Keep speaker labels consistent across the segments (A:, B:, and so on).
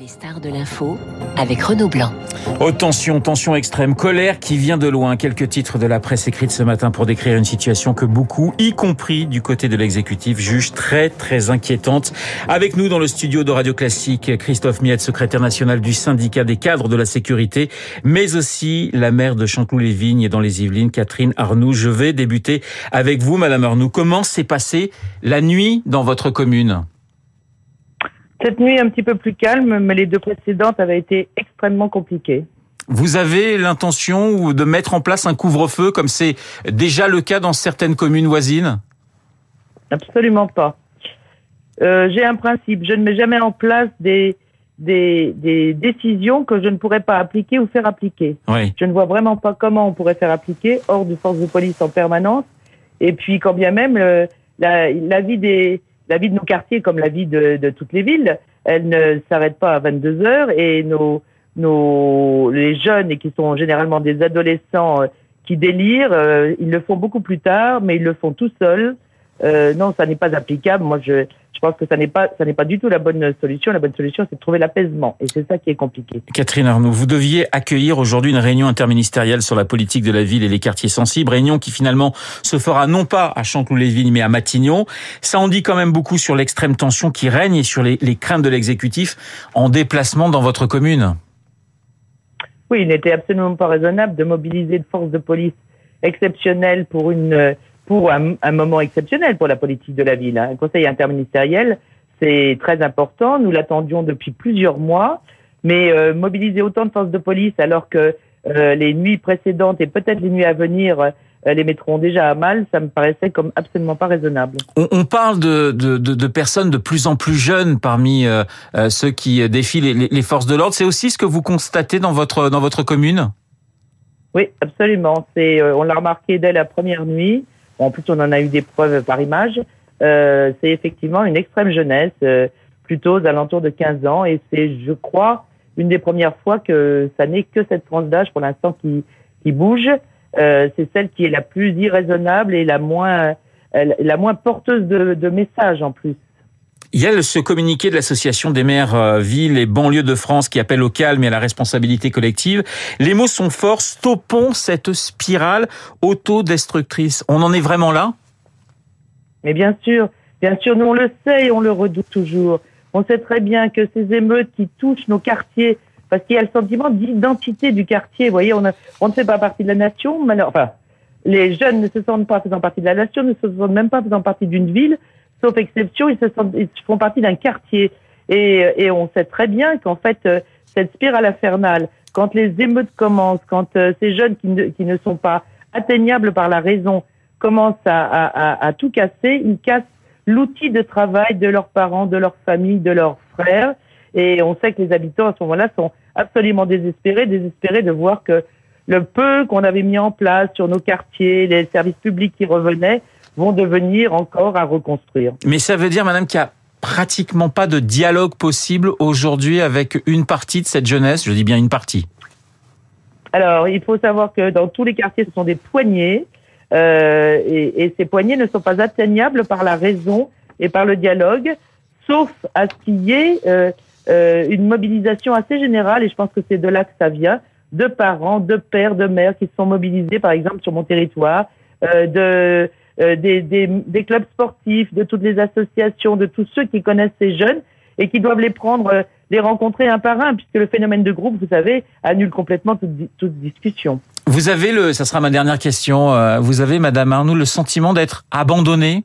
A: Les stars de l'info avec Renaud Blanc.
B: Oh, tension, tension extrême, colère qui vient de loin. Quelques titres de la presse écrite ce matin pour décrire une situation que beaucoup, y compris du côté de l'exécutif, jugent très très inquiétante. Avec nous dans le studio de Radio Classique, Christophe Miette, secrétaire national du syndicat des cadres de la sécurité, mais aussi la maire de Chanteloup-les-Vignes et dans les Yvelines, Catherine Arnoux. Je vais débuter avec vous, Madame Arnoux. Comment s'est passée la nuit dans votre commune?
C: Cette nuit un petit peu plus calme, mais les deux précédentes avaient été extrêmement compliquées.
B: Vous avez l'intention de mettre en place un couvre-feu comme c'est déjà le cas dans certaines communes voisines?
C: Absolument pas. Euh, J'ai un principe, je ne mets jamais en place des, des, des, décisions que je ne pourrais pas appliquer ou faire appliquer.
B: Oui.
C: Je ne vois vraiment pas comment on pourrait faire appliquer hors de force de police en permanence. Et puis quand bien même le, la, la des la vie de nos quartiers, comme la vie de, de toutes les villes, elle ne s'arrête pas à 22 heures et nos, nos, les jeunes et qui sont généralement des adolescents euh, qui délirent, euh, ils le font beaucoup plus tard, mais ils le font tout seuls. Euh, non, ça n'est pas applicable. Moi, je, je pense que ça n'est pas, ça n'est pas du tout la bonne solution. La bonne solution, c'est de trouver l'apaisement, et c'est ça qui est compliqué.
B: Catherine Arnaud, vous deviez accueillir aujourd'hui une réunion interministérielle sur la politique de la ville et les quartiers sensibles, réunion qui finalement se fera non pas à Chanteloup-les-Vignes, mais à Matignon. Ça en dit quand même beaucoup sur l'extrême tension qui règne et sur les, les craintes de l'exécutif en déplacement dans votre commune.
C: Oui, il n'était absolument pas raisonnable de mobiliser une force de police exceptionnelle pour une pour un, un, moment exceptionnel pour la politique de la ville. Hein. Un conseil interministériel, c'est très important. Nous l'attendions depuis plusieurs mois, mais euh, mobiliser autant de forces de police alors que euh, les nuits précédentes et peut-être les nuits à venir euh, les mettront déjà à mal, ça me paraissait comme absolument pas raisonnable.
B: On, on parle de, de, de, de, personnes de plus en plus jeunes parmi euh, euh, ceux qui défient les, les forces de l'ordre. C'est aussi ce que vous constatez dans votre dans votre commune?
C: Oui, absolument. C'est on l'a remarqué dès la première nuit. En plus, on en a eu des preuves par image. Euh, c'est effectivement une extrême jeunesse, euh, plutôt aux alentours de 15 ans, et c'est, je crois, une des premières fois que ça n'est que cette tranche d'âge pour l'instant qui, qui bouge. Euh, c'est celle qui est la plus irraisonnable et la moins, la moins porteuse de, de messages en plus.
B: Il y a ce communiqué de l'association des maires euh, villes et banlieues de France qui appelle au calme et à la responsabilité collective. Les mots sont forts. Stoppons cette spirale autodestructrice. On en est vraiment là?
C: Mais bien sûr, bien sûr, nous on le sait et on le redoute toujours. On sait très bien que ces émeutes qui touchent nos quartiers, parce qu'il y a le sentiment d'identité du quartier. Vous voyez, on, ne fait pas partie de la nation. Mais, enfin, les jeunes ne se sentent pas faisant partie de la nation, ne se sentent même pas faisant partie d'une ville sauf exception, ils, font partie d'un quartier. Et, on sait très bien qu'en fait, euh, cette spirale infernale, quand les émeutes commencent, quand euh, ces jeunes qui ne, sont pas atteignables par la raison commencent à, à, tout casser, ils cassent l'outil de travail de leurs parents, de leurs familles, de leurs frères. Et on sait que les habitants à ce moment-là sont absolument désespérés, désespérés de voir que le peu qu'on avait mis en place sur nos quartiers, les services publics qui revenaient, vont devenir encore à reconstruire.
B: Mais ça veut dire, madame, qu'il n'y a pratiquement pas de dialogue possible aujourd'hui avec une partie de cette jeunesse, je dis bien une partie.
C: Alors, il faut savoir que dans tous les quartiers, ce sont des poignées, euh, et, et, ces poignées ne sont pas atteignables par la raison et par le dialogue, sauf à ce qu'il y ait euh, euh, une mobilisation assez générale, et je pense que c'est de là que ça vient, de parents, de pères, de mères qui sont mobilisés, par exemple, sur mon territoire, de euh, des, des, des, clubs sportifs, de toutes les associations, de tous ceux qui connaissent ces jeunes et qui doivent les prendre, euh, les rencontrer un par un, puisque le phénomène de groupe, vous savez, annule complètement toute, toute discussion.
B: Vous avez le, ça sera ma dernière question, euh, vous avez, Madame Arnoux, le sentiment d'être abandonné?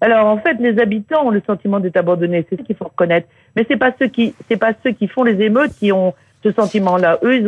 C: Alors en fait, les habitants ont le sentiment d'être abandonnés, c'est ce qu'il faut reconnaître. Mais c'est pas ceux qui, c'est pas ceux qui font les émeutes qui ont ce sentiment-là. Eux,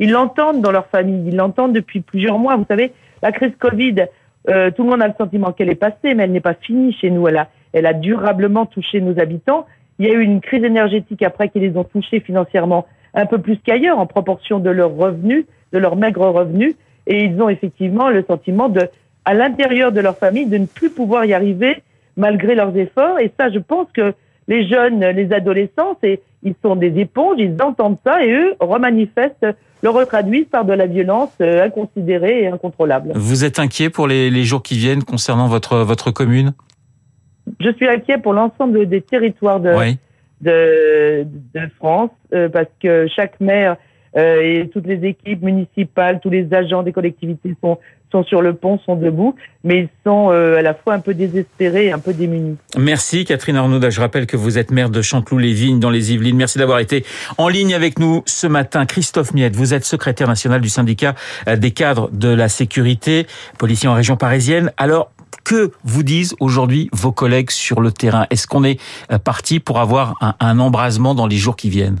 C: ils l'entendent dans leur famille, ils l'entendent depuis plusieurs mois. Vous savez, la crise Covid, euh, tout le monde a le sentiment qu'elle est passée, mais elle n'est pas finie chez nous. Elle a, elle a durablement touché nos habitants. Il y a eu une crise énergétique après qui les ont touchés financièrement un peu plus qu'ailleurs en proportion de leurs revenus, de leurs maigres revenus. Et ils ont effectivement le sentiment de, à l'intérieur de leur famille, de ne plus pouvoir y arriver malgré leurs efforts. Et ça, je pense que les jeunes, les adolescents, ils sont des éponges, ils entendent ça et eux remanifestent le retraduisent par de la violence euh, inconsidérée et incontrôlable.
B: Vous êtes inquiet pour les, les jours qui viennent concernant votre, votre commune?
C: Je suis inquiet pour l'ensemble des territoires de,
B: oui.
C: de, de France, euh, parce que chaque maire euh, et toutes les équipes municipales, tous les agents des collectivités sont sont sur le pont, sont debout, mais ils sont euh, à la fois un peu désespérés et un peu démunis.
B: Merci Catherine Arnaud. Je rappelle que vous êtes maire de Chanteloup-les-Vignes dans les Yvelines. Merci d'avoir été en ligne avec nous ce matin. Christophe Miette, vous êtes secrétaire national du syndicat euh, des cadres de la sécurité, policier en région parisienne. Alors, que vous disent aujourd'hui vos collègues sur le terrain? Est-ce qu'on est euh, parti pour avoir un, un embrasement dans les jours qui viennent?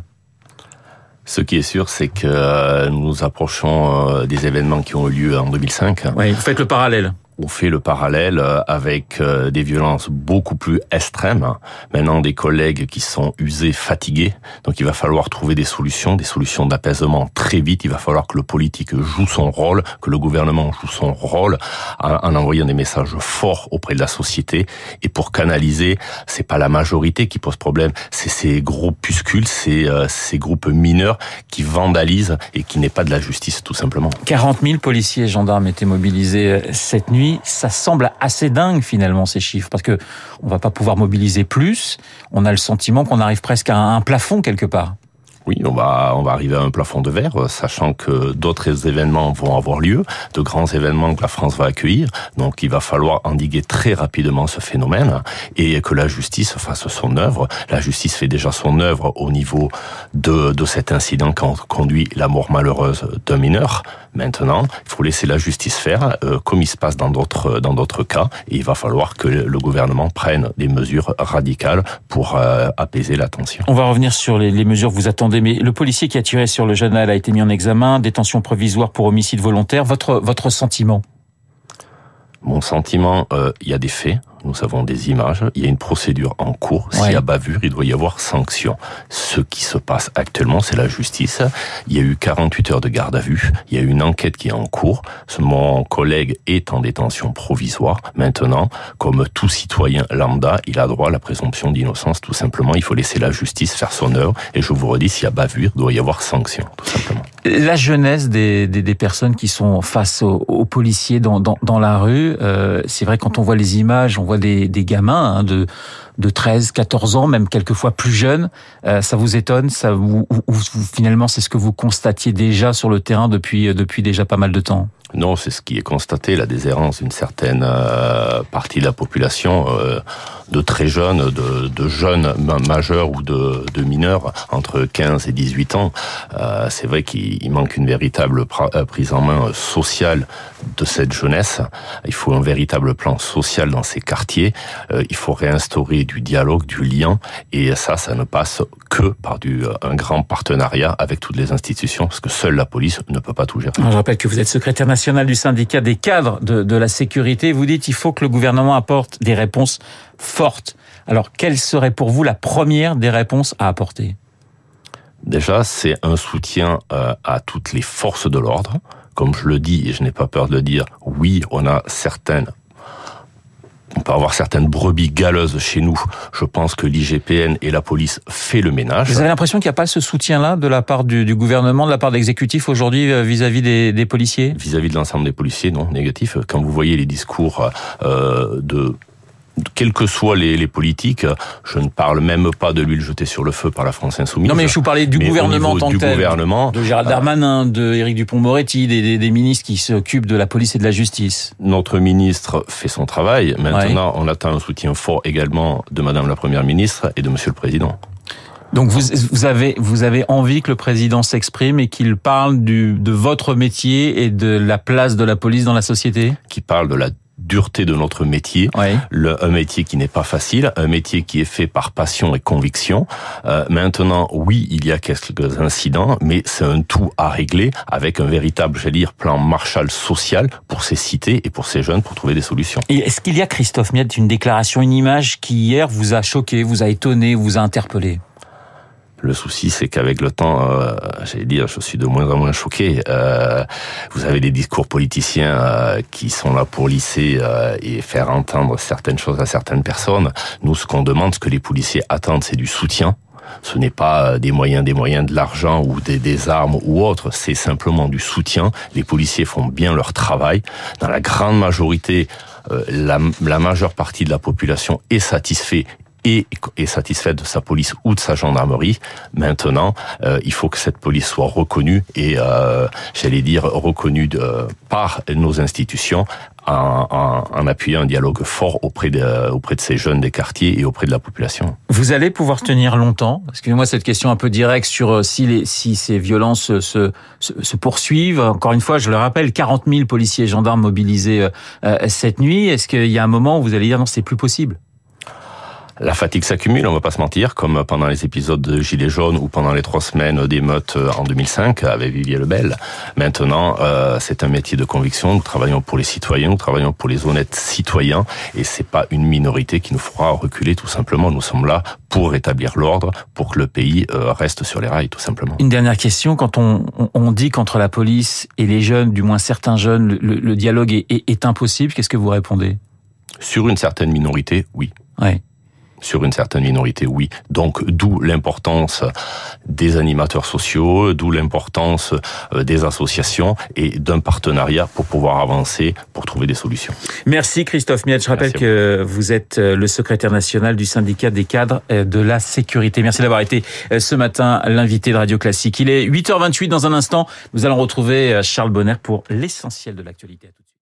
D: Ce qui est sûr, c'est que nous approchons des événements qui ont eu lieu en 2005.
B: Oui, vous faites le parallèle
D: on fait le parallèle euh, avec euh, des violences beaucoup plus extrêmes. Maintenant, des collègues qui sont usés, fatigués. Donc, il va falloir trouver des solutions, des solutions d'apaisement très vite. Il va falloir que le politique joue son rôle, que le gouvernement joue son rôle en, envoyant des messages forts auprès de la société. Et pour canaliser, c'est pas la majorité qui pose problème, c'est ces groupuscules, c'est euh, ces groupes mineurs qui vandalisent et qui n'est pas de la justice, tout simplement.
B: 40 000 policiers et gendarmes étaient mobilisés cette nuit ça semble assez dingue finalement ces chiffres parce que on va pas pouvoir mobiliser plus. On a le sentiment qu'on arrive presque à un plafond quelque part.
D: Oui, on va on va arriver à un plafond de verre, sachant que d'autres événements vont avoir lieu, de grands événements que la France va accueillir. Donc, il va falloir endiguer très rapidement ce phénomène et que la justice fasse son œuvre. La justice fait déjà son œuvre au niveau de de cet incident qui conduit la mort malheureuse d'un mineur. Maintenant, il faut laisser la justice faire, euh, comme il se passe dans d'autres dans d'autres cas. Et il va falloir que le gouvernement prenne des mesures radicales pour euh, apaiser la tension.
B: On va revenir sur les, les mesures que vous attendez mais le policier qui a tiré sur le jeune a été mis en examen, détention provisoire pour homicide volontaire. Votre votre sentiment?
D: Mon sentiment, euh, il y a des faits nous avons des images, il y a une procédure en cours. S'il y a bavure, il doit y avoir sanction. Ce qui se passe actuellement, c'est la justice. Il y a eu 48 heures de garde à vue. Il y a eu une enquête qui est en cours. Mon collègue est en détention provisoire. Maintenant, comme tout citoyen lambda, il a droit à la présomption d'innocence. Tout simplement, il faut laisser la justice faire son œuvre. Et je vous redis, s'il y a bavure, il doit y avoir sanction, tout simplement.
B: La jeunesse des, des, des personnes qui sont face aux, aux policiers dans, dans, dans la rue, euh, c'est vrai quand on voit les images, on voit des, gamins hein, de, de 13, 14 ans, même quelquefois plus jeunes. Euh, ça vous étonne ou, finalement c'est ce que vous constatiez déjà sur le terrain depuis, depuis déjà pas mal de temps?
D: Non, c'est ce qui est constaté, la déshérence d'une certaine euh, partie de la population, euh, de très jeunes, de, jeunes majeurs ou de, mineurs entre 15 et 18 ans. Euh, c'est vrai qu'il manque une véritable euh, prise en main sociale de cette jeunesse. Il faut un véritable plan social dans ces quartiers. Euh, il faut réinstaurer du dialogue, du lien, et ça, ça ne passe que par du, un grand partenariat avec toutes les institutions, parce que seule la police ne peut pas tout gérer.
B: Je rappelle que vous êtes secrétaire national du syndicat des cadres de, de la sécurité. Vous dites qu'il faut que le gouvernement apporte des réponses fortes. Alors, quelle serait pour vous la première des réponses à apporter?
D: Déjà, c'est un soutien euh, à toutes les forces de l'ordre. Comme je le dis, et je n'ai pas peur de le dire, oui, on a certaines on peut avoir certaines brebis galeuses chez nous. Je pense que l'IGPN et la police fait le ménage.
B: Vous avez l'impression qu'il n'y a pas ce soutien-là de la part du, du, gouvernement, de la part de l'exécutif aujourd'hui euh, vis-à-vis des, des policiers?
D: Vis-à-vis de l'ensemble des policiers, non, négatif. Quand vous voyez les discours euh, de quels que soient les, les, politiques, je ne parle même pas de l'huile jetée sur le feu par la France insoumise.
B: Non, mais je vous parlais du gouvernement en tant
D: du
B: que tel,
D: gouvernement,
B: de Gérald Darmanin, de Éric Dupont-Moretti, des, des, des, ministres qui s'occupent de la police et de la justice.
D: Notre ministre fait son travail. Maintenant, ouais. on attend un soutien fort également de Madame la Première ministre et de Monsieur le Président.
B: Donc vous, vous, avez, vous avez envie que le président s'exprime et qu'il parle du, de votre métier et de la place de la police dans la société?
D: Qui parle de la dureté de notre métier,
B: oui.
D: le, un métier qui n'est pas facile, un métier qui est fait par passion et conviction. Euh, maintenant, oui, il y a quelques incidents, mais c'est un tout à régler avec un véritable, j'allais dire, plan Marshall social pour ces cités et pour ces jeunes pour trouver des solutions.
B: Et est-ce qu'il y a, Christophe Miette, une déclaration, une image qui hier vous a choqué, vous a étonné, vous a interpellé?
D: Le souci, c'est qu'avec le temps, euh, j'allais dire, je suis de moins en moins choqué. Euh, vous avez des discours politiciens euh, qui sont là pour lisser euh, et faire entendre certaines choses à certaines personnes. Nous, ce qu'on demande, ce que les policiers attendent, c'est du soutien. Ce n'est pas des moyens, des moyens, de l'argent ou des, armes ou autre. C'est simplement du soutien. Les policiers font bien leur travail. Dans la grande majorité, euh, la, la majeure partie de la population est satisfait et est satisfaite de sa police ou de sa gendarmerie. Maintenant, euh, il faut que cette police soit reconnue et, euh, j'allais dire, reconnue de, par nos institutions en, en, en, appuyant un dialogue fort auprès de, auprès de ces jeunes des quartiers et auprès de la population.
B: Vous allez pouvoir tenir longtemps? Excusez-moi cette question un peu directe sur euh, si, les, si ces violences se, se, se, poursuivent. Encore une fois, je le rappelle, 40 000 policiers et gendarmes mobilisés euh, cette nuit. Est-ce qu'il y a un moment où vous allez dire non, c'est plus possible?
D: La fatigue s'accumule, on va pas se mentir, comme pendant les épisodes de Gilets jaunes ou pendant les trois semaines d'émeutes euh, en 2005 avec Vivier Lebel. Maintenant, euh, c'est un métier de conviction. Nous travaillons pour les citoyens, nous travaillons pour les honnêtes citoyens, et c'est pas une minorité qui nous fera reculer. Tout simplement, nous sommes là pour rétablir l'ordre, pour que le pays euh, reste sur les rails, tout simplement.
B: Une dernière question quand on, on dit qu'entre la police et les jeunes, du moins certains jeunes, le, le dialogue est, est, est impossible, qu'est-ce que vous répondez?
D: Sur une certaine minorité, oui.
B: Ouais
D: sur une certaine minorité, oui. Donc d'où l'importance des animateurs sociaux, d'où l'importance euh, des associations et d'un partenariat pour pouvoir avancer, pour trouver des solutions.
B: Merci Christophe Miette. Je rappelle que vous êtes euh, le secrétaire national du syndicat des cadres euh, de la sécurité. Merci d'avoir été ce matin l'invité de Radio Classique. Il est 8h28 dans un instant. Nous allons retrouver Charles Bonner pour l'essentiel de l'actualité.